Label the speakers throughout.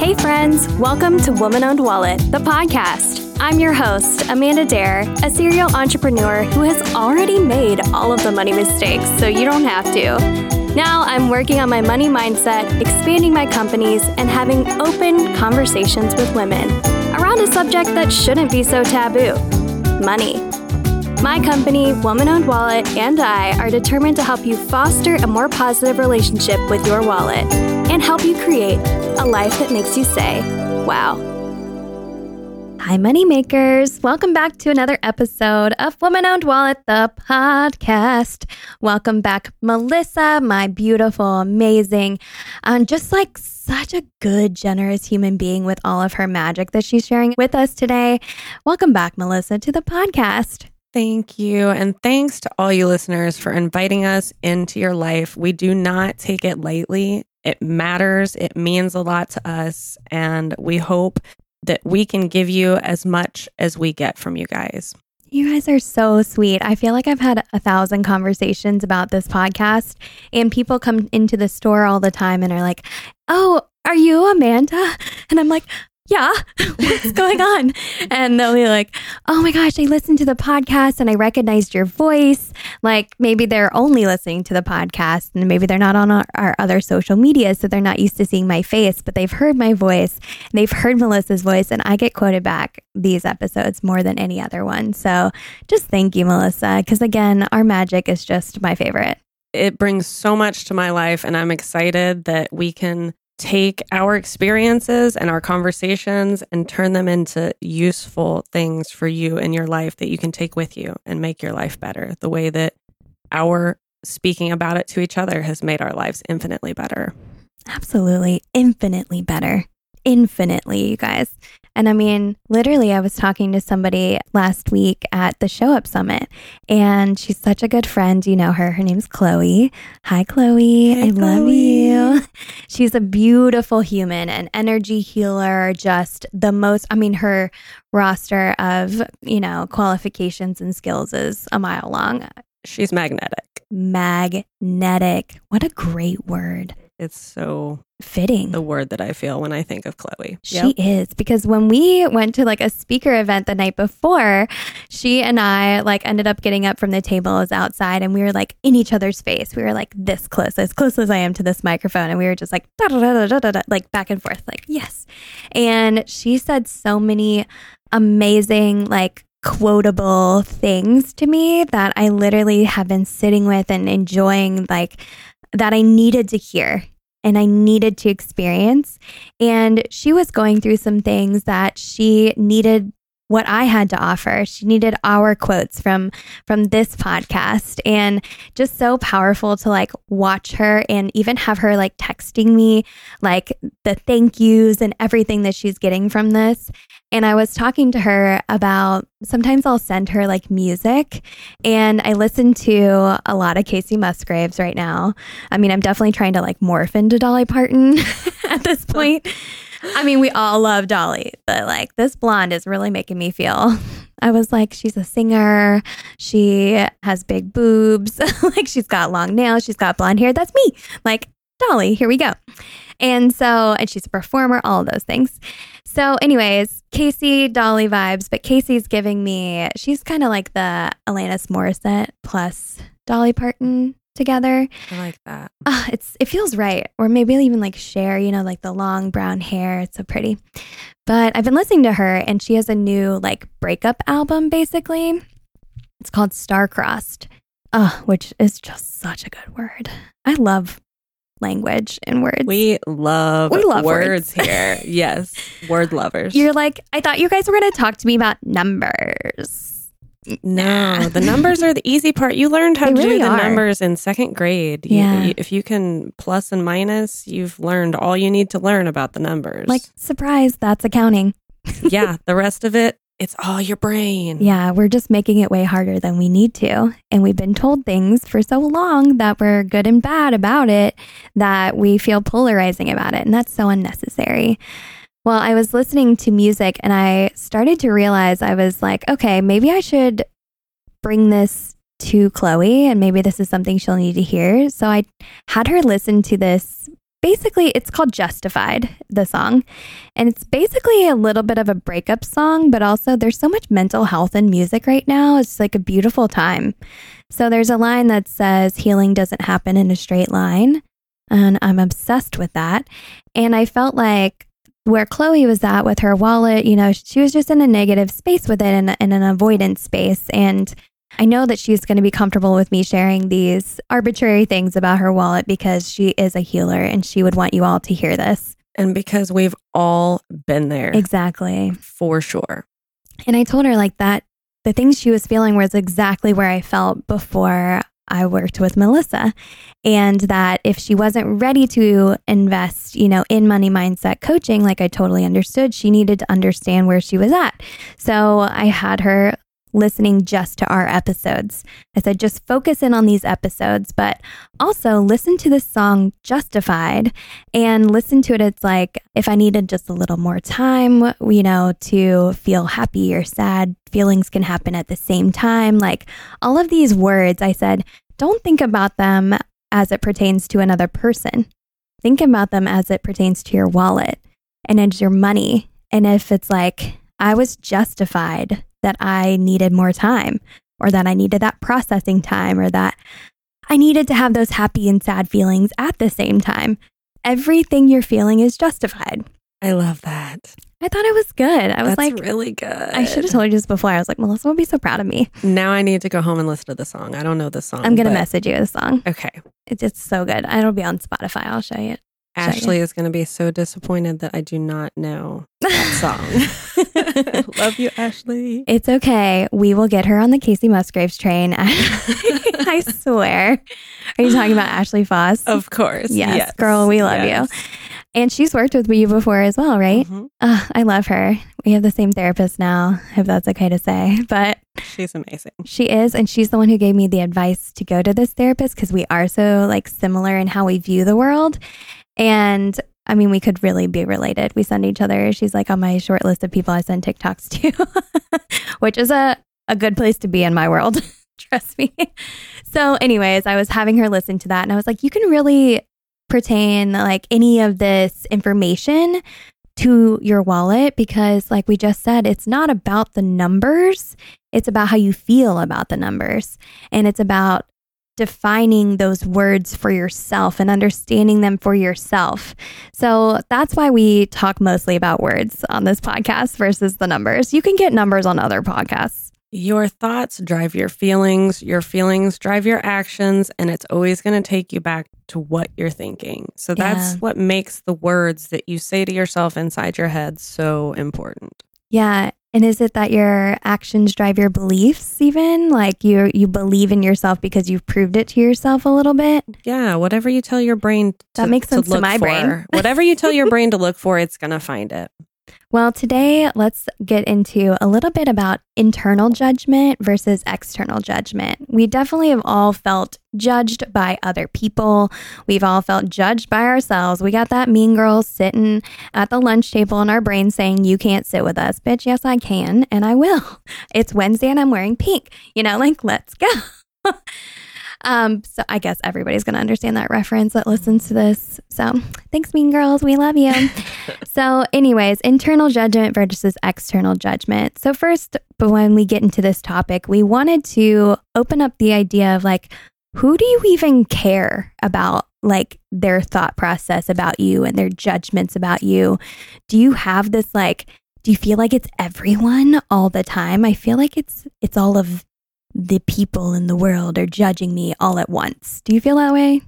Speaker 1: Hey, friends, welcome to Woman Owned Wallet, the podcast. I'm your host, Amanda Dare, a serial entrepreneur who has already made all of the money mistakes, so you don't have to. Now I'm working on my money mindset, expanding my companies, and having open conversations with women around a subject that shouldn't be so taboo money. My company, Woman Owned Wallet, and I are determined to help you foster a more positive relationship with your wallet and help you create a life that makes you say, wow. Hi, moneymakers. Welcome back to another episode of Woman Owned Wallet, the podcast. Welcome back, Melissa, my beautiful, amazing, and just like such a good, generous human being with all of her magic that she's sharing with us today. Welcome back, Melissa, to the podcast.
Speaker 2: Thank you. And thanks to all you listeners for inviting us into your life. We do not take it lightly. It matters. It means a lot to us. And we hope that we can give you as much as we get from you guys.
Speaker 1: You guys are so sweet. I feel like I've had a thousand conversations about this podcast, and people come into the store all the time and are like, Oh, are you Amanda? And I'm like, yeah, what's going on? And they'll be like, oh my gosh, I listened to the podcast and I recognized your voice. Like maybe they're only listening to the podcast and maybe they're not on our, our other social media. So they're not used to seeing my face, but they've heard my voice. They've heard Melissa's voice and I get quoted back these episodes more than any other one. So just thank you, Melissa. Because again, our magic is just my favorite.
Speaker 2: It brings so much to my life and I'm excited that we can take our experiences and our conversations and turn them into useful things for you in your life that you can take with you and make your life better the way that our speaking about it to each other has made our lives infinitely better.
Speaker 1: Absolutely. Infinitely better. Infinitely, you guys. And I mean, literally, I was talking to somebody last week at the Show Up Summit, and she's such a good friend. You know her. Her name's Chloe. Hi, Chloe.
Speaker 2: Hey,
Speaker 1: I
Speaker 2: Chloe.
Speaker 1: love you. She's a beautiful human, an energy healer, just the most. I mean, her roster of, you know, qualifications and skills is a mile long.
Speaker 2: She's magnetic.
Speaker 1: Magnetic. What a great word.
Speaker 2: It's so
Speaker 1: Fitting.
Speaker 2: the word that I feel when I think of Chloe.
Speaker 1: She is because when we went to like a speaker event the night before, she and I like ended up getting up from the tables outside and we were like in each other's face. We were like this close, as close as I am to this microphone. And we were just like, da, da, da, da, da, da, like back and forth, like, yes. And she said so many amazing, like, quotable things to me that I literally have been sitting with and enjoying, like, that I needed to hear and I needed to experience. And she was going through some things that she needed what I had to offer. She needed our quotes from from this podcast and just so powerful to like watch her and even have her like texting me like the thank yous and everything that she's getting from this. And I was talking to her about sometimes I'll send her like music and I listen to a lot of Kacey Musgraves right now. I mean, I'm definitely trying to like morph into Dolly Parton at this point. I mean, we all love Dolly, but like this blonde is really making me feel. I was like, she's a singer. She has big boobs. like she's got long nails. She's got blonde hair. That's me. Like Dolly, here we go. And so, and she's a performer, all those things. So, anyways, Kacey, Dolly vibes, but Kacey's giving me, she's kind of like the Alanis Morissette plus Dolly Parton together.
Speaker 2: I like that.
Speaker 1: Ah, it's it feels right. Or maybe even like Cher, you know, like the long brown hair. It's so pretty. But I've been listening to her and she has a new like breakup album basically. It's called Starcrossed. Uh, which is just such a good word. I love language and words.
Speaker 2: We love,
Speaker 1: We love
Speaker 2: words here. yes. Word lovers.
Speaker 1: You're like, I thought you guys were gonna talk to me about numbers.
Speaker 2: No, the numbers are the easy part. You learned how
Speaker 1: They
Speaker 2: to
Speaker 1: really
Speaker 2: do the
Speaker 1: are.
Speaker 2: numbers in second grade. You-
Speaker 1: Yeah.
Speaker 2: you- if you can plus and minus, you've learned all you need to learn about the numbers.
Speaker 1: Like, surprise, that's accounting.
Speaker 2: yeah, the rest of it, it's all your brain.
Speaker 1: Yeah, we're just making it way harder than we need to. And we've been told things for so long that we're good and bad about it that we feel polarizing about it. And that's so unnecessary. Well, I was listening to music and I started to realize I was like, okay, maybe I should bring this to Chloe and maybe this is something she'll need to hear. So I had her listen to this. Basically, it's called Justified. the song. And it's basically a little bit of a breakup song, but also there's so much mental health in music right now. It's like a beautiful time. So there's a line that says, Healing doesn't happen in a straight line. And I'm obsessed with that. And I felt like where Chloe was at with her wallet, you know, she was just in a negative space with it and in, in an avoidance space. And I know that she's going to be comfortable with me sharing these arbitrary things about her wallet because she is a healer and she would want you all to hear this.
Speaker 2: And because we've all been there.
Speaker 1: Exactly.
Speaker 2: For sure.
Speaker 1: And I told her like that the things she was feeling was exactly where I felt before I worked with Melissa. And that if she wasn't ready to invest, you know, in money mindset coaching, like I totally understood, she needed to understand where she was at. So I had her listening just to our episodes. I said, just focus in on these episodes, but also listen to this song Justified and listen to it. It's like if I needed just a little more time, you know, to feel happy or sad, feelings can happen at the same time. Like all of these words, I said, don't think about them as it pertains to another person. Think about them as it pertains to your wallet and it's your money. And if it's like, I was justified that I needed more time or that I needed that processing time or that I needed to have those happy and sad feelings at the same time. Everything you're feeling is justified.
Speaker 2: I love that.
Speaker 1: I thought it was good. I was
Speaker 2: That's
Speaker 1: like,
Speaker 2: really good.
Speaker 1: I should have told you this before. I was like, Melissa will be so proud of me.
Speaker 2: Now I need to go home and listen to the song. I don't know the song.
Speaker 1: I'm going to
Speaker 2: but-
Speaker 1: message you the song.
Speaker 2: Okay.
Speaker 1: It's just so good. It'll be on Spotify. I'll show you.
Speaker 2: Ashley is going to be so disappointed that I do not know that song. Love you, Ashley.
Speaker 1: It's okay. We will get her on the Kacey Musgraves train. I swear. Are you talking about Ashley Foss?
Speaker 2: Of course.
Speaker 1: Yes, girl, we love you. And she's worked with you before as well, right?
Speaker 2: Mhm.
Speaker 1: Ugh, I love her. We have the same therapist now, if that's okay to say. But
Speaker 2: She's amazing.
Speaker 1: she is, and she's the one who gave me the advice to go to this therapist because we are so like similar in how we view the world. And I mean, we could really be related. We send each other. She's like on my short list of people I send TikToks to, which is a, a good place to be in my world. Trust me. So, anyways, I was having her listen to that, and I was like, you can really pertain like any of this information to your wallet because, like we just said, it's not about the numbers. It's about how you feel about the numbers. And it's about defining those words for yourself and understanding them for yourself. So that's why we talk mostly about words on this podcast versus the numbers. You can get numbers on other podcasts.
Speaker 2: Your thoughts drive your feelings, your feelings drive your actions, and it's always going to take you back to what you're thinking. So that's
Speaker 1: Yeah.
Speaker 2: what makes the words that you say to yourself inside your head so important.
Speaker 1: Yeah. And is it that your actions drive your beliefs even? Like you you believe in yourself because you've proved it to yourself a little bit?
Speaker 2: Yeah, whatever you tell your brain to,
Speaker 1: That makes sense to
Speaker 2: look
Speaker 1: my
Speaker 2: for,
Speaker 1: brain.
Speaker 2: whatever you tell your brain to look for, it's going to find it.
Speaker 1: Well, today let's get into a little bit about internal judgment versus external judgment. We definitely have all felt judged by other people. We've all felt judged by ourselves. We got that mean girl sitting at the lunch table in our brain saying, You can't sit with us. Bitch, yes, I can, and I will. It's Wednesday and I'm wearing pink. You know, like, let's go. Um, so I guess everybody's going to understand that reference that listens to this. So thanks, mean girls. We love you. so, anyways, internal judgment versus external judgment. So, first, but when we get into this topic, we wanted to open up the idea of like, who do you even care about? Like their thought process about you and their judgments about you. Do you have this like, do you feel like it's everyone all the time? I feel like it's it's all of the people in the world are judging me all at once. Do you feel that way?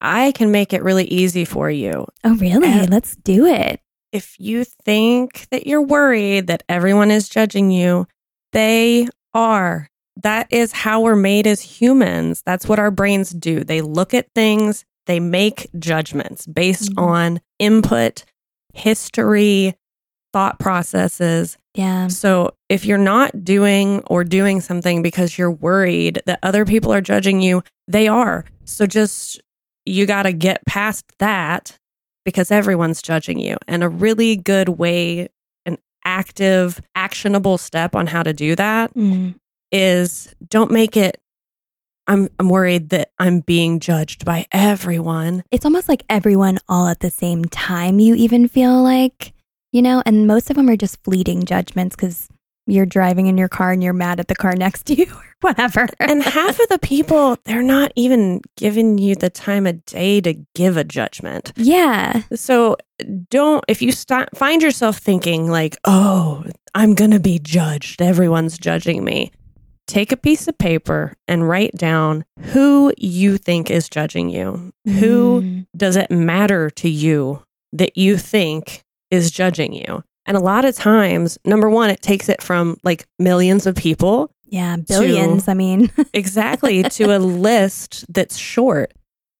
Speaker 2: I can make it really easy for you.
Speaker 1: Oh, really?
Speaker 2: Uh,
Speaker 1: Let's do it.
Speaker 2: If you think that you're worried that everyone is judging you, they are. That is how we're made as humans. That's what our brains do. They look at things, they make judgments based
Speaker 1: Mhm.
Speaker 2: on input, history, thought processes.
Speaker 1: Yeah.
Speaker 2: So if you're not doing or doing something because you're worried that other people are judging you, they are. So just you got to get past that because everyone's judging you. And a really good way, an active, actionable step on how to do that
Speaker 1: Mm.
Speaker 2: is don't make it I'm I'm worried that I'm being judged by everyone.
Speaker 1: It's almost like everyone all at the same time, you even feel like, you know, and most of them are just fleeting judgments because you're driving in your car and you're mad at the car next to you or whatever.
Speaker 2: And half of the people, they're not even giving you the time of day to give a judgment.
Speaker 1: yeah.
Speaker 2: So don't if you find yourself thinking like, "Oh, I'm going to be judged. Everyone's judging me." Take a piece of paper and write down who you think is judging you. Who
Speaker 1: Mm.
Speaker 2: does it matter to you that you think is judging you? And a lot of times, number one, it takes it from like millions of people
Speaker 1: Yeah. Billions. I mean,
Speaker 2: exactly to a list that's short.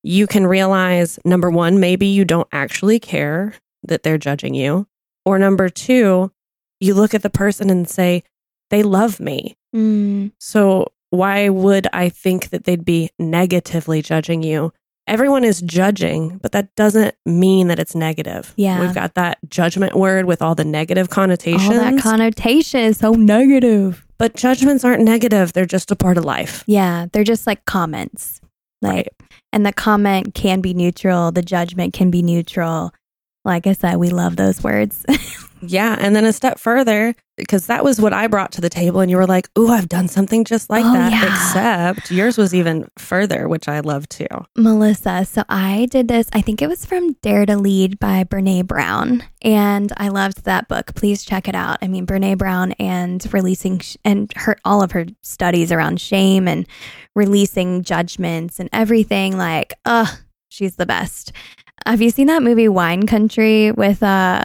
Speaker 2: You can realize number one, maybe you don't actually care that they're judging you. Or number two, you look at the person and say, they love me.
Speaker 1: Mm.
Speaker 2: So why would I think that they'd be negatively judging you? Everyone is judging, but that doesn't mean that it's negative.
Speaker 1: Yeah.
Speaker 2: We've got that judgment word with all the negative connotations.
Speaker 1: all that connotation is so negative.
Speaker 2: but judgments aren't negative, they're just a part of life.
Speaker 1: Yeah. They're just like comments. Like,
Speaker 2: Right.
Speaker 1: and the comment can be neutral. The judgment can be neutral. Like I said, we love those words.
Speaker 2: Yeah. And then a step further, because that was what I brought to the table. And you were like, Ooh, I've done something just like
Speaker 1: Oh,
Speaker 2: that.
Speaker 1: yeah.
Speaker 2: Except yours was even further, which I love too.
Speaker 1: Melissa. So I did this, I think it was from Dare to Lead by Brene Brown. And I loved that book. Please check it out. I mean, Brene Brown and releasing sh- and her, all of her studies around shame and releasing judgments and everything. Like, uh, she's the best. Have you seen that movie Wine Country with, uh,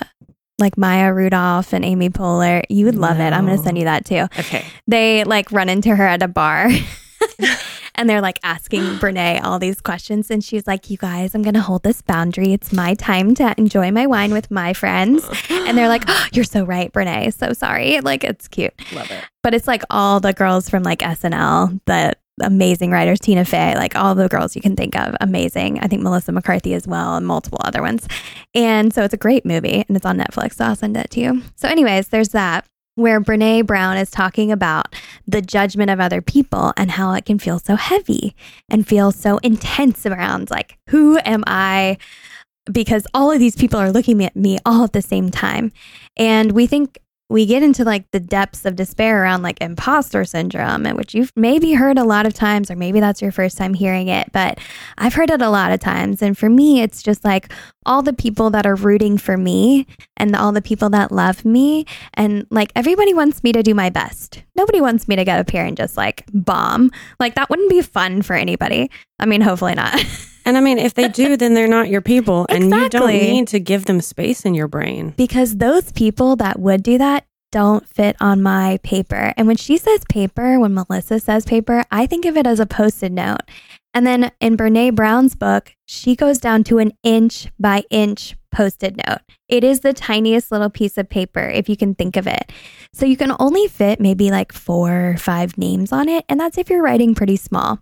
Speaker 1: like Maya Rudolph and Amy Poehler, you would love it. I'm going to send you that too
Speaker 2: Okay.
Speaker 1: they like run into her at a bar and they're like asking Brene all these questions. And she's like, You guys, I'm going to hold this boundary. It's my time to enjoy my wine with my friends. And they're like, oh, You're so right, Brene. So sorry. Like, it's cute.
Speaker 2: Love it.
Speaker 1: But it's like all the girls from like SNL, the amazing writers, Tina Fey, like all the girls you can think of, amazing. I think Melissa McCarthy as well, and multiple other ones. And so it's a great movie and it's on Netflix. So I'll send it to you. So, anyways, there's that where Brene Brown is talking about the judgment of other people and how it can feel so heavy and feel so intense around like, who am I? Because all of these people are looking at me all at the same time. And we think we get into like the depths of despair around like imposter syndrome, which you've maybe heard a lot of times, or maybe that's your first time hearing it, but I've heard it a lot of times. And for me, it's just like all the people that are rooting for me and all the people that love me. And like everybody wants me to do my best. Nobody wants me to get up here and just like bomb. Like that wouldn't be fun for anybody. I mean, hopefully not.
Speaker 2: And I mean, if they do, then they're not your people. And you don't need to give them space in your brain.
Speaker 1: because those people that would do that don't fit on my paper. And when she says paper, when Melissa says paper, I think of it as a post it note. And then in Brene Brown's book, she goes down to an inch by inch post it note. It is the tiniest little piece of paper, if you can think of it. So you can only fit maybe like four or five names on it. And that's if you're writing pretty small.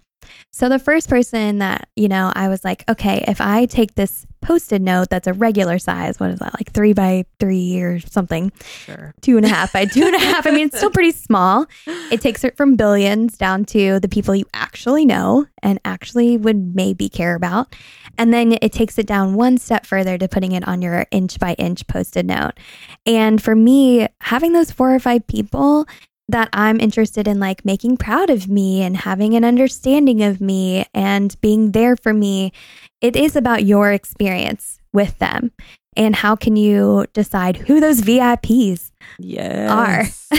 Speaker 1: So the first person that, you know, I was like, okay, if I take this post-it note that's a regular size, what is that, like three by three or something,
Speaker 2: Sure.
Speaker 1: two and a half by two and a half. I mean, it's still pretty small. It takes it from billions down to the people you actually know and actually would maybe care about. And then it takes it down one step further to putting it on your inch by inch post-it note. And for me, having those four or five people that I'm interested in like making proud of me and having an understanding of me and being there for me, it is about your experience with them. And how can you decide who those VIPs
Speaker 2: Yes.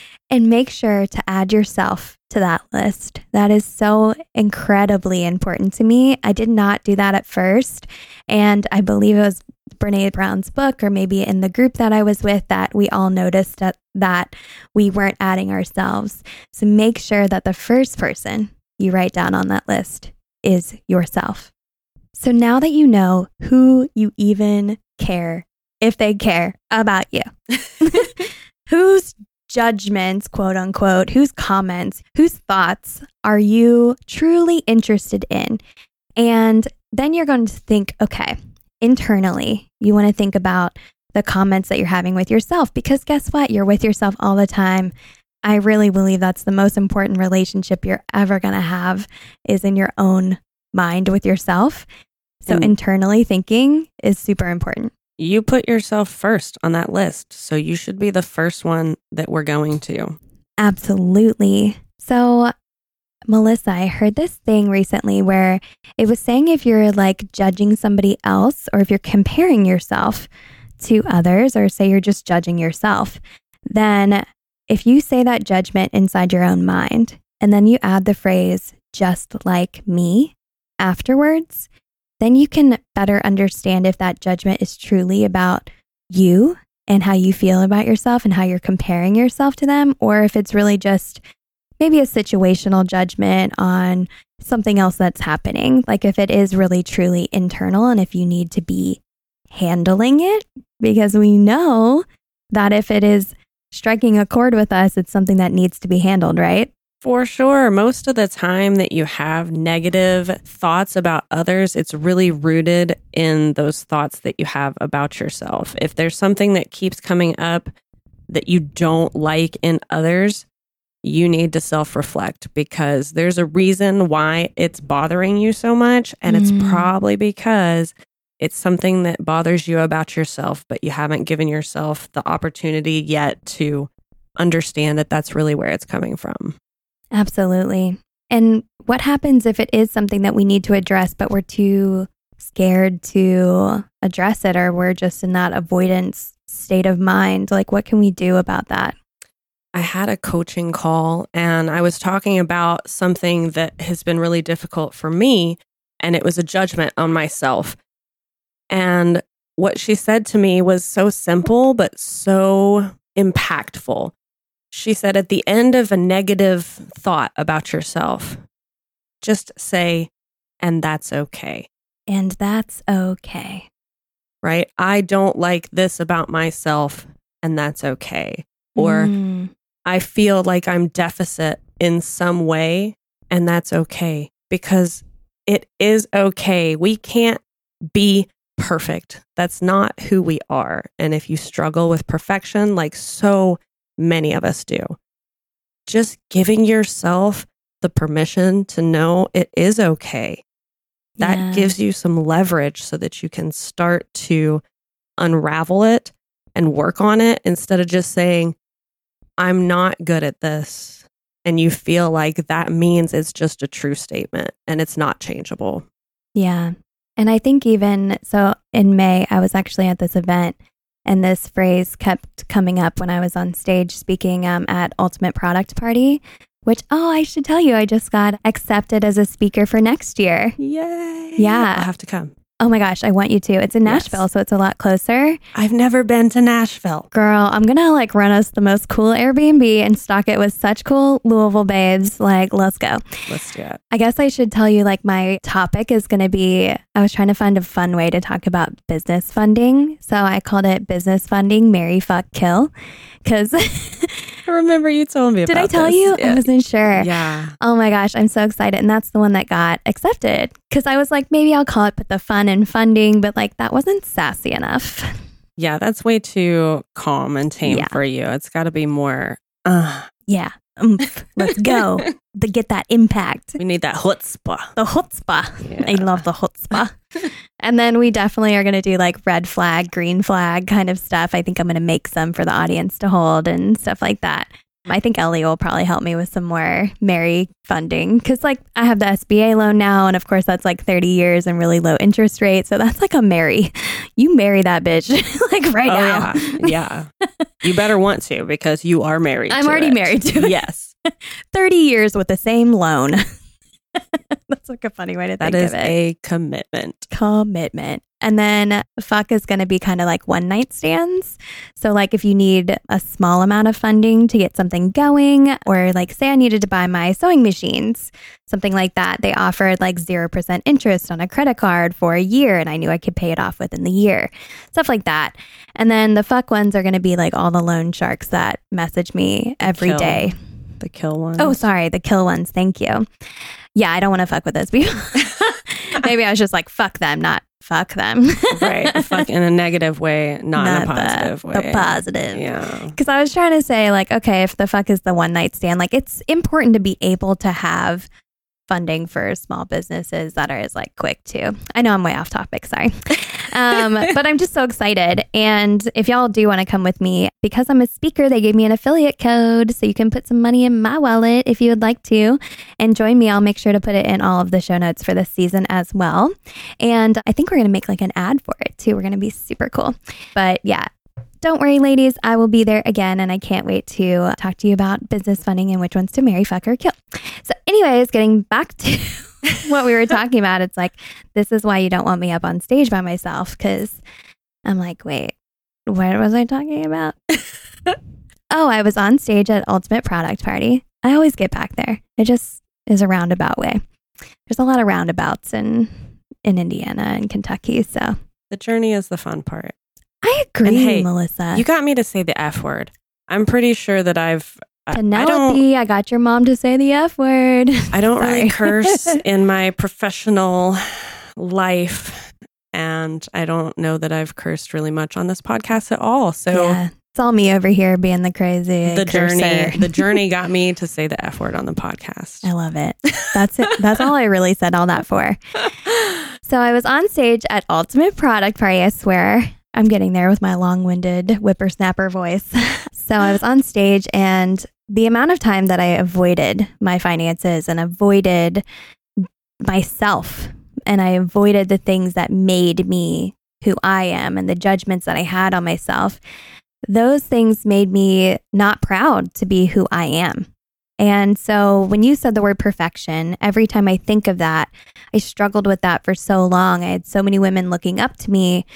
Speaker 1: and make sure to add yourself to that list. That is so incredibly important to me. I did not do that at first. And I believe it was Brene Brown's book, or maybe in the group that I was with, that we all noticed that, that we weren't adding ourselves. So make sure that the first person you write down on that list is yourself. So now that you know who you even care, if they care about you, whose judgments, quote unquote, whose comments, whose thoughts are you truly interested in? And then you're going to think, okay, internally, you want to think about the comments that you're having with yourself because guess what? You're with yourself all the time. I really believe that's the most important relationship you're ever going to have is in your own mind with yourself. So
Speaker 2: And-
Speaker 1: internally thinking is super important.
Speaker 2: You put yourself first on that list. So you should be the first one that we're going to.
Speaker 1: Absolutely. So, Melissa, I heard this thing recently where it was saying if you're like judging somebody else or if you're comparing yourself to others, or say you're just judging yourself, then if you say that judgment inside your own mind and then you add the phrase just like me afterwards, then you can better understand if that judgment is truly about you and how you feel about yourself and how you're comparing yourself to them, or if it's really just maybe a situational judgment on something else that's happening. Like if it is really truly internal and if you need to be handling it, because we know that if it is striking a chord with us, it's something that needs to be handled, right?
Speaker 2: For sure. Most of the time that you have negative thoughts about others, it's really rooted in those thoughts that you have about yourself. If there's something that keeps coming up that you don't like in others, you need to self reflect because there's a reason why it's bothering you so much. And it's
Speaker 1: Mm.
Speaker 2: probably because it's something that bothers you about yourself, but you haven't given yourself the opportunity yet to understand that that's really where it's coming from.
Speaker 1: Absolutely. And what happens if it is something that we need to address, but we're too scared to address it, or we're just in that avoidance state of mind? Like, what can we do about that?
Speaker 2: I had a coaching call and I was talking about something that has been really difficult for me. And it was a judgment on myself. And what she said to me was so simple, but so impactful. She said, at the end of a negative thought about yourself, just say, and that's okay,
Speaker 1: And that's okay.
Speaker 2: right? I don't like this about myself, and that's okay. Or,
Speaker 1: Mm,
Speaker 2: I feel like I'm deficit in some way, and that's okay because it is okay. We can't be perfect. That's not who we are. And if you struggle with perfection, like so many of us do, just giving yourself the permission to know it is okay. That
Speaker 1: yeah.
Speaker 2: gives you some leverage so that you can start to unravel it and work on it instead of just saying, I'm not good at this. And you feel like that means it's just a true statement and it's not changeable.
Speaker 1: Yeah. And I think even so in May, I was actually at this event and this phrase kept coming up when I was on stage speaking um, at Ultimate Product Party, which, oh, I should tell you, I just got accepted as a speaker for next year.
Speaker 2: Yay.
Speaker 1: Yeah.
Speaker 2: I have to come.
Speaker 1: Oh my gosh, I want you to. It's in
Speaker 2: Yes.
Speaker 1: Nashville, so it's a lot closer.
Speaker 2: I've never been to Nashville.
Speaker 1: Girl, I'm gonna like run us the most cool Airbnb and stock it with such cool Louisville babes. Like, let's go.
Speaker 2: Let's do it.
Speaker 1: I guess I should tell you like my topic is going to be I was trying to find a fun way to talk about business funding. So I called it business funding marry fuck kill
Speaker 2: I remember you told me
Speaker 1: Did I tell
Speaker 2: this.
Speaker 1: you? I wasn't sure.
Speaker 2: yeah.
Speaker 1: Oh my gosh, I'm so excited and that's the one that got accepted cuz I was like maybe I'll call it But the fun and funding but like that wasn't sassy enough.
Speaker 2: Yeah. That's way too calm and tame
Speaker 1: Yeah.
Speaker 2: for you. It's got to be more, uh,
Speaker 1: Yeah. Oomph. Let's go. to get that impact.
Speaker 2: we need that chutzpah.
Speaker 1: The chutzpah. I love the chutzpah. and then we definitely are going to do like red flag, green flag kind of stuff. I think I'm going to make some for the audience to hold and stuff like that. I think Ellie will probably help me with some more marry funding because, like, I have the SBA loan now, and of course, that's like 30 years and really low interest rate. So that's like a marry. You marry that bitch like right
Speaker 2: oh,
Speaker 1: now.
Speaker 2: yeah. Yeah. you better want to because you are married.
Speaker 1: I'm already
Speaker 2: it.
Speaker 1: married to it.
Speaker 2: Yes.
Speaker 1: 30 years with the same loan. that's like a funny way to
Speaker 2: That
Speaker 1: think
Speaker 2: is
Speaker 1: of it.
Speaker 2: a commitment.
Speaker 1: commitment. And then fuck is going to be kind of like one night stands. So, like, if you need a small amount of funding to get something going, or like, say I needed to buy my sewing machines, something like that, they offered like 0% interest on a credit card for a year, and I knew I could pay it off within the year, stuff like that. And then the fuck ones are going to be like all the loan sharks that message me every
Speaker 2: Kill.
Speaker 1: day.
Speaker 2: The kill ones.
Speaker 1: Oh, sorry, the kill ones. Thank you. Yeah, I don't want to fuck with those people. Maybe I was just like, fuck them, not fuck them.
Speaker 2: right. Fuck in a negative way, not, in a positive
Speaker 1: the,
Speaker 2: way.
Speaker 1: The positive.
Speaker 2: Yeah.
Speaker 1: Because I was trying to say, like, okay, if the fuck is the one night stand, like, it's important to be able to have funding for small businesses that are as like quick too. I know I'm way off topic, sorry. Um, but I'm just so excited. And if y'all do want to come with me, because I'm a speaker, they gave me an affiliate code so you can put some money in my wallet if you would like to and join me. I'll make sure to put it in all of the show notes for this season as well. And I think we're going to make like an ad for it too. We're going to be super cool. But yeah, don't worry, ladies. I will be there again, and I can't wait to talk to you about business funding and which ones to marry, fuck, or kill. So, anyways, getting back to what we were talking about, it's like, this is why you don't want me up on stage by myself because I'm like, wait, what was I talking about? oh, I was on stage at Ultimate Product Party. I always get back there. It just is a roundabout way. There's a lot of roundabouts in in Indiana and Kentucky, so
Speaker 2: The journey is the fun part.
Speaker 1: I agree,
Speaker 2: hey,
Speaker 1: Melissa.
Speaker 2: You got me to say the F word. I'm pretty sure that I've. I- I don't.
Speaker 1: Penelope, I, got your mom to say the F word.
Speaker 2: I don't really curse in my professional life, and I don't know that I've cursed really much on this podcast at all. So
Speaker 1: yeah, it's all me over here being the crazy
Speaker 2: the journey, the journey got me to say the F word on the podcast.
Speaker 1: I love it. That's it. That's all I really said all that for. So I was on stage at Ultimate Product Party. I swear I'm getting there with my long-winded whippersnapper voice. so I was on stage, and the amount of time that I avoided my finances and avoided myself, and I avoided the things that made me who I am and the judgments that I had on myself. Those things made me not proud to be who I am. And so when you said the word perfection, every time I think of that, I struggled with that for so long. I had so many women looking up to me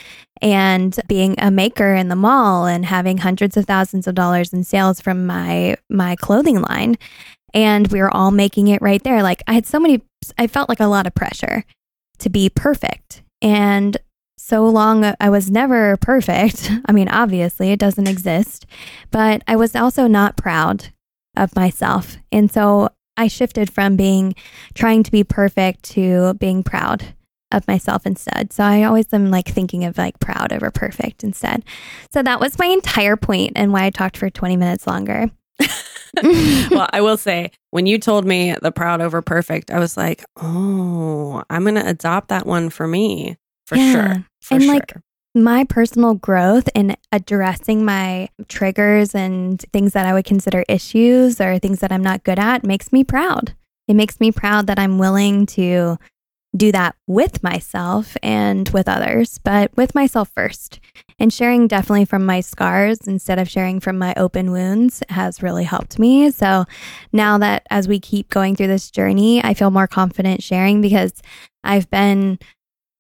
Speaker 1: and being a maker in the mall and having hundreds of thousands of dollars in sales from my my clothing line. And we were all making it right there. Like I had so many I felt like a lot of pressure to be perfect. And so long uh, I was never perfect. I mean, obviously it doesn't exist, but I was also not proud of myself. And so I shifted from being trying to be perfect to being proud of myself instead. So I always am like thinking of like proud over perfect instead. So that was my entire point and why I talked for 20 minutes longer.
Speaker 2: well, I will say, when you told me the proud over perfect, I was like, oh, I'm going to adopt that one for me for
Speaker 1: Yeah.
Speaker 2: sure. For
Speaker 1: And,
Speaker 2: sure.
Speaker 1: like, my personal growth in addressing my triggers and things that I would consider issues or things that I'm not good at makes me proud. It makes me proud that I'm willing to do that with myself and with others, but with myself first. And sharing definitely from my scars instead of sharing from my open wounds has really helped me. So now that as we keep going through this journey, I feel more confident sharing because I've been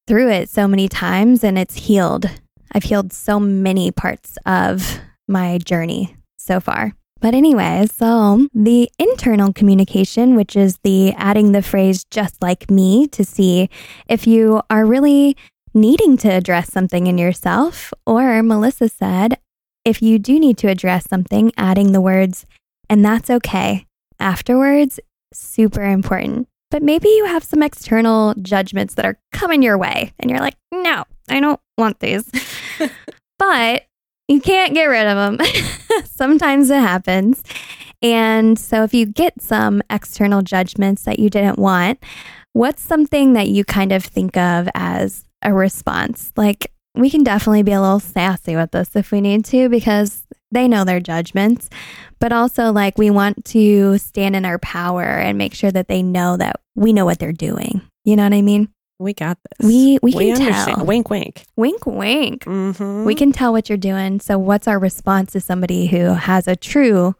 Speaker 1: through it so many times and it's healed. I've healed so many parts of my journey so far. But anyway, so um, the internal communication, which is the adding the phrase just like me to see if you are really needing to address something in yourself, or Melissa said, if you do need to address something, adding the words, and that's okay. Afterwards, super important. But maybe you have some external judgments that are coming your way, and you're like, no, I don't want these. but you can't get rid of them. Sometimes it happens. And so, if you get some external judgments that you didn't want, what's something that you kind of think of as a response? Like, we can definitely be a little sassy with this if we need to because they know their judgments. But also, like, we want to stand in our power and make sure that they know that we know what they're doing. You know what I mean?
Speaker 2: We got this.
Speaker 1: We we can tell.
Speaker 2: Wink, wink.
Speaker 1: Wink, wink.
Speaker 2: Mm-hmm.
Speaker 1: We can tell what you're doing. So, what's our response to somebody who has a true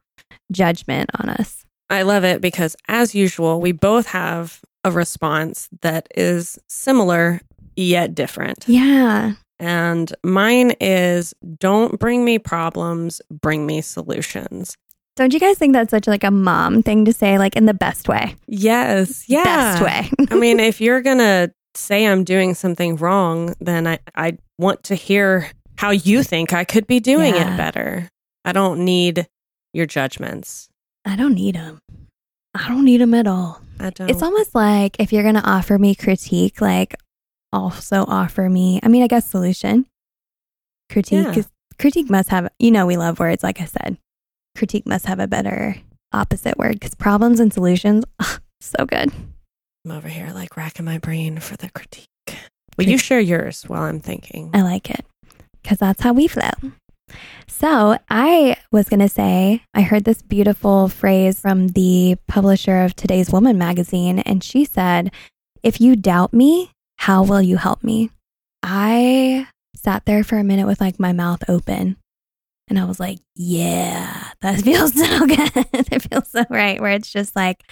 Speaker 1: judgment on us?
Speaker 2: I love it because, as usual, we both have a response that is similar yet different.
Speaker 1: Yeah.
Speaker 2: And mine is don't bring me problems, bring me solutions.
Speaker 1: Don't you guys think that's such like a mom thing to say, like in the best way?
Speaker 2: Yes. Yeah.
Speaker 1: Best way.
Speaker 2: I mean, if you're going to say I'm doing something wrong, then I, I want to hear how you think I could be doing
Speaker 1: Yeah.
Speaker 2: it better. I don't need your judgments.
Speaker 1: I don't need them. I don't need them at all.
Speaker 2: I don't.
Speaker 1: It's almost like if you're going to offer me critique, like also offer me, I mean, I guess solution. Critique
Speaker 2: Yeah.
Speaker 1: critique must have, you know, we love words, like I said. Critique must have a better opposite word because problems and solutions, ugh, so good.
Speaker 2: I'm over here like racking my brain for the critique. Will you share yours while I'm thinking?
Speaker 1: I like it because that's how we flow. So, I was going to say, I heard this beautiful phrase from the publisher of Today's Woman magazine, and she said, If you doubt me, how will you help me? I sat there for a minute with like my mouth open, and I was like, Yeah, that feels so good. it feels so right. Where it's just like,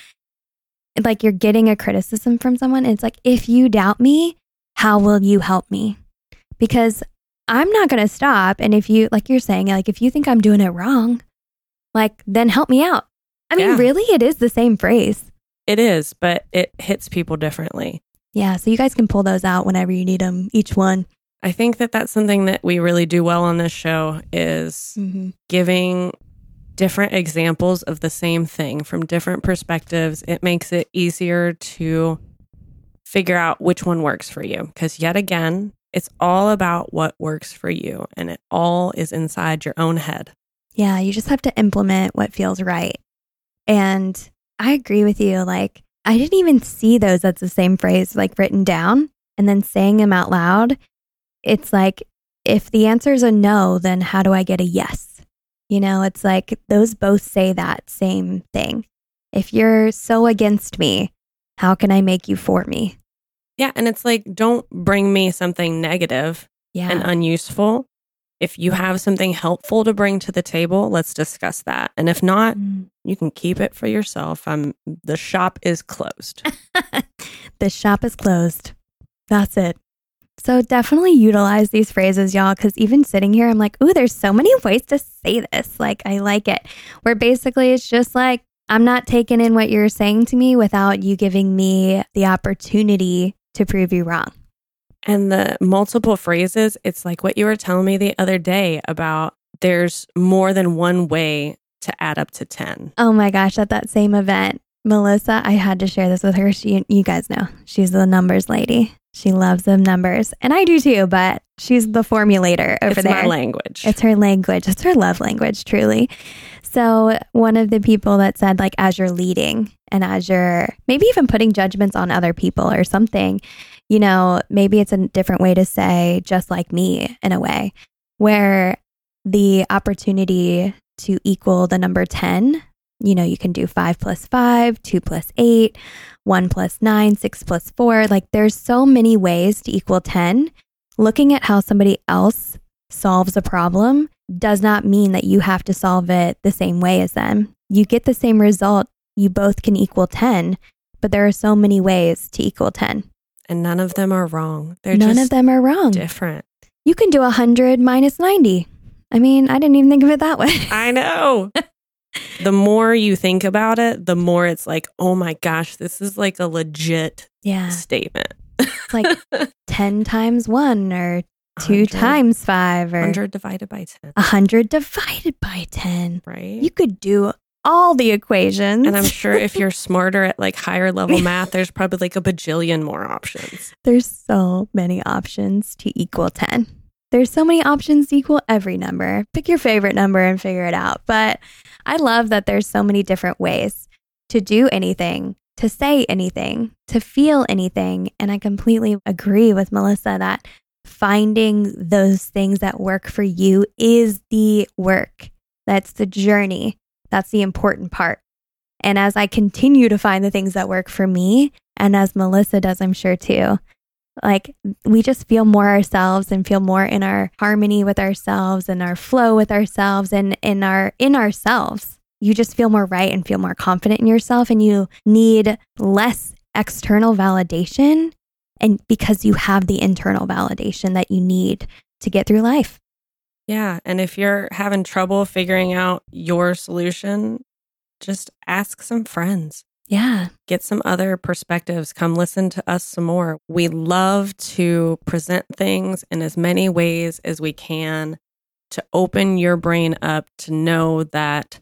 Speaker 1: like you're getting a criticism from someone. It's like, if you doubt me, how will you help me? Because I'm not going to stop. And if you, like you're saying, like if you think I'm doing it wrong, like then help me out. I mean,
Speaker 2: Yeah.
Speaker 1: really, it is the same phrase.
Speaker 2: It is, but it hits people differently.
Speaker 1: Yeah. So you guys can pull those out whenever you need them, each one.
Speaker 2: I think that that's something that we really do well on this show is
Speaker 1: Mm-hmm.
Speaker 2: giving different examples of the same thing from different perspectives. It makes it easier to figure out which one works for you because yet again, it's all about what works for you and it all is inside your own head.
Speaker 1: Yeah. You just have to implement what feels right. And I agree with you. Like, I didn't even see those as the same phrase, like written down and then saying them out loud. It's like, if the answer is a no, then how do I get a yes? You know, it's like those both say that same thing. If you're so against me, how can I make you for me?
Speaker 2: Yeah, and it's like don't bring me something negative
Speaker 1: Yeah.
Speaker 2: and unuseful. If you have something helpful to bring to the table, let's discuss that. And if not,
Speaker 1: Mm.
Speaker 2: you can keep it for yourself. Um, the shop is closed.
Speaker 1: the shop is closed. That's it. So definitely utilize these phrases, y'all, because even sitting here, I'm like, ooh, there's so many ways to say this. Like, I like it. Where basically it's just like, I'm not taking in what you're saying to me without you giving me the opportunity to prove you wrong.
Speaker 2: And the multiple phrases, it's like what you were telling me the other day about there's more than one way to add up to 10.
Speaker 1: Oh my gosh, at that same event, Melissa, I had to share this with her. She, you guys know, she's the numbers lady. She loves them numbers, and I do too. But she's the formulator over
Speaker 2: it's
Speaker 1: there.
Speaker 2: It's my language.
Speaker 1: It's her language. It's her love language, truly. So, one of the people that said, like, as you're leading and as you're maybe even putting judgments on other people or something, you know, maybe it's a different way to say, just like me, in a way, where the opportunity to equal the number 10, you know, you can do five plus five, two plus eight, one plus nine, six plus four. Like, there's so many ways to equal 10. Looking at how somebody else solves a problem does not mean that you have to solve it the same way as them. You get the same result. You both can equal 10, but there are so many ways to equal 10.
Speaker 2: and none of them are wrong. They're
Speaker 1: None
Speaker 2: just
Speaker 1: of them are wrong.
Speaker 2: different.
Speaker 1: You can do 100 minus 90. I mean, I didn't even think of it that way.
Speaker 2: I know. the more you think about it, the more it's like, oh my gosh, this is like a legit
Speaker 1: yeah.
Speaker 2: statement.
Speaker 1: It's like 10 times 1 or 2
Speaker 2: 100
Speaker 1: times 5 or
Speaker 2: 100 divided by 10,
Speaker 1: 100 divided by 10.
Speaker 2: right?
Speaker 1: You could do all the equations.
Speaker 2: and I'm sure if you're smarter at like higher level math, there's probably like a bajillion more options.
Speaker 1: There's so many options to equal 10. There's so many options to equal every number. Pick your favorite number and figure it out. But I love that there's so many different ways to do anything, to say anything, to feel anything. And I completely agree with Melissa that finding those things that work for you is the work. That's the journey. That's the important part. And as I continue to find the things that work for me, and as Melissa does, I'm sure too, like we just feel more ourselves and feel more in our harmony with ourselves and our flow with ourselves and in our in ourselves. You just feel more right and feel more confident in yourself and you need less external validation and because you have the internal validation that you need to get through life.
Speaker 2: Yeah. And if you're having trouble figuring out your solution, just ask some friends.
Speaker 1: Yeah.
Speaker 2: Get some other perspectives. Come listen to us some more. We love to present things in as many ways as we can to open your brain up to know that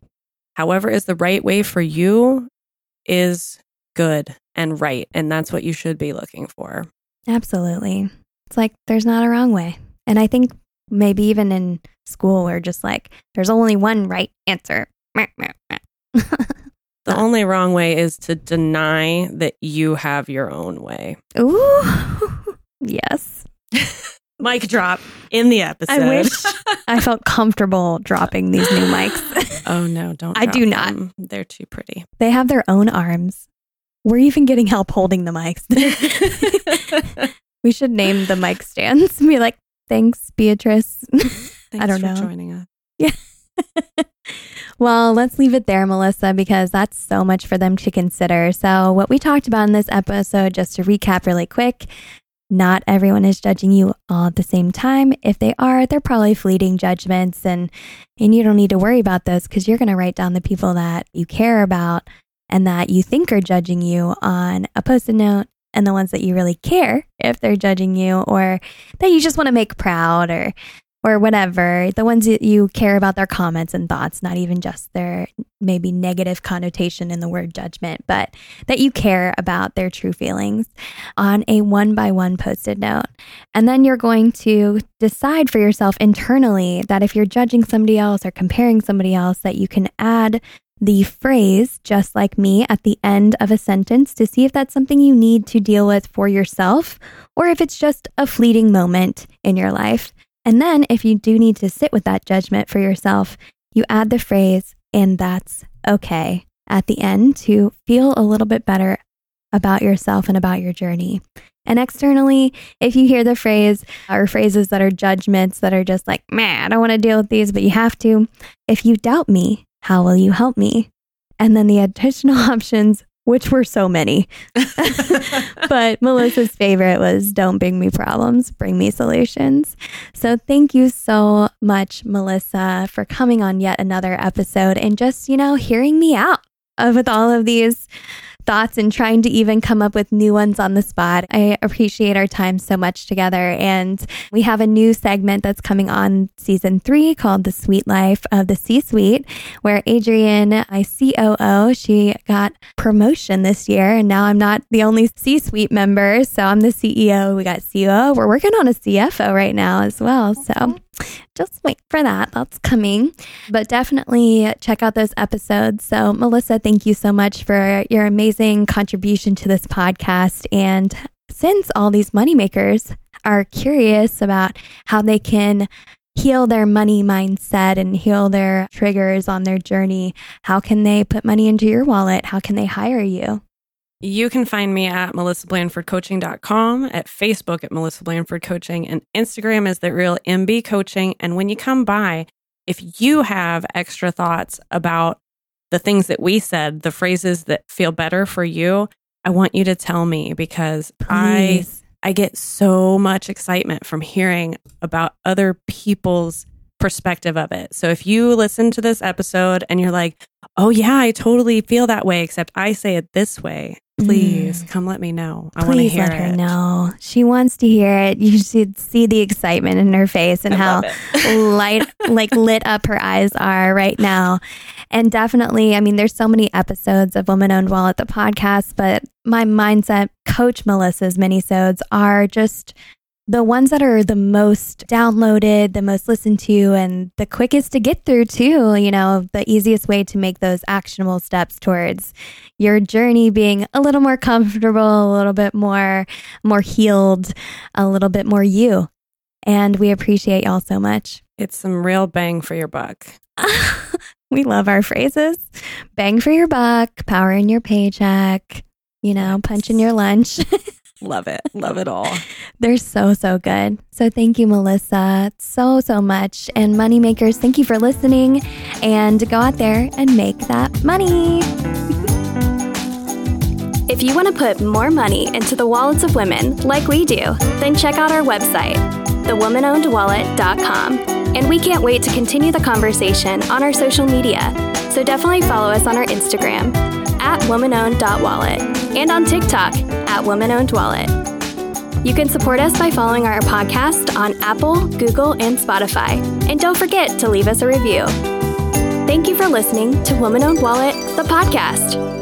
Speaker 2: however is the right way for you is good and right. And that's what you should be looking for.
Speaker 1: Absolutely. It's like there's not a wrong way. And I think maybe even in school, we're just like, there's only one right answer.
Speaker 2: The only wrong way is to deny that you have your own way.
Speaker 1: Ooh, yes.
Speaker 2: Mic drop in the episode.
Speaker 1: I wish I felt comfortable dropping these new mics.
Speaker 2: oh no, don't.
Speaker 1: I do not.
Speaker 2: them. They're too pretty.
Speaker 1: they have their own arms. We're even getting help holding the mics. we should name the mic stands and be like, thanks, Beatrice.
Speaker 2: Thanks
Speaker 1: don't
Speaker 2: for
Speaker 1: know.
Speaker 2: joining us.
Speaker 1: Well, let's leave it there, Melissa, because that's so much for them to consider. So, what we talked about in this episode, just to recap really quick, not everyone is judging you all at the same time. If they are, they're probably fleeting judgments, and and you don't need to worry about those because you're going to write down the people that you care about and that you think are judging you on a post-it note, and the ones that you really care if they're judging you or that you just want to make proud or or whatever, the ones that you care about their comments and thoughts, not even just their maybe negative connotation in the word judgment, but that you care about their true feelings on a one by one post-it note. And then you're going to decide for yourself internally that if you're judging somebody else or comparing somebody else, that you can add the phrase just like me at the end of a sentence to see if that's something you need to deal with for yourself or if it's just a fleeting moment in your life. And then, if you do need to sit with that judgment for yourself, you add the phrase, and that's okay at the end to feel a little bit better about yourself and about your journey. And externally, if you hear the phrase uh, or phrases that are judgments that are just like, man, I don't want to deal with these, but you have to, if you doubt me, how will you help me? And then the additional options, which were so many. but Melissa's favorite was don't bring me problems, bring me solutions. So thank you so much, Melissa, for coming on yet another episode and just, you know, hearing me out with all of these thoughts and trying to even come up with new ones on the spot. I appreciate our time so much together. And we have a new segment that's coming on season three called The Sweet Life of the C Suite, where Adrian, my COO, she got promotion this year. And now I'm not the only C Suite member. So I'm the CEO. We got COO. We're working on a CFO right now as well. So just wait for that. That's coming. But definitely check out those episodes. So, Melissa, thank you so much for your amazing contribution to this podcast. And since all these moneymakers are curious about how they can heal their money mindset and heal their triggers on their journey, how can they put money into your wallet? How can they hire you?
Speaker 2: You can find me at melissablandfordcoaching.com, at Facebook at Melissa Blandford Coaching, and Instagram is the real MB Coaching. And when you come by, if you have extra thoughts about the things that we said, the phrases that feel better for you, I want you to tell me because I I get so much excitement from hearing about other people's perspective of it. So if you listen to this episode and you're like, "Oh yeah, I totally feel that way except I say it this way." Please come let me know. I want to
Speaker 1: Mm. Please
Speaker 2: hear
Speaker 1: let her
Speaker 2: it.
Speaker 1: know. She wants to hear it. You should see the excitement in her face and
Speaker 2: I
Speaker 1: how light, like lit up her eyes are right now. And definitely, I mean, there's so many episodes of Woman Owned Wallet, the podcast, but my mindset coach Melissa's minisodes are just the ones that are the most downloaded, the most listened to, and the quickest to get through, too. You know, the easiest way to make those actionable steps towards your journey being a little more comfortable, a little bit more, more healed, a little bit more you. And we appreciate y'all so much.
Speaker 2: It's some real bang for your buck.
Speaker 1: we love our phrases. Bang for your buck, power in your paycheck, you know, punch in your lunch.
Speaker 2: Love it. Love it all.
Speaker 1: They're so, so good. So thank you, Melissa, so, so much. And Moneymakers, thank you for listening and go out there and make that money.
Speaker 3: If you want to put more money into the wallets of women like we do, then check out our website, thewomanownedwallet.com. And we can't wait to continue the conversation on our social media. So definitely follow us on our Instagram at womanowned.wallet and on TikTok at womanownedwallet. You can support us by following our podcast on Apple, Google, and Spotify. And don't forget to leave us a review. Thank you for listening to Woman Owned Wallet, the podcast.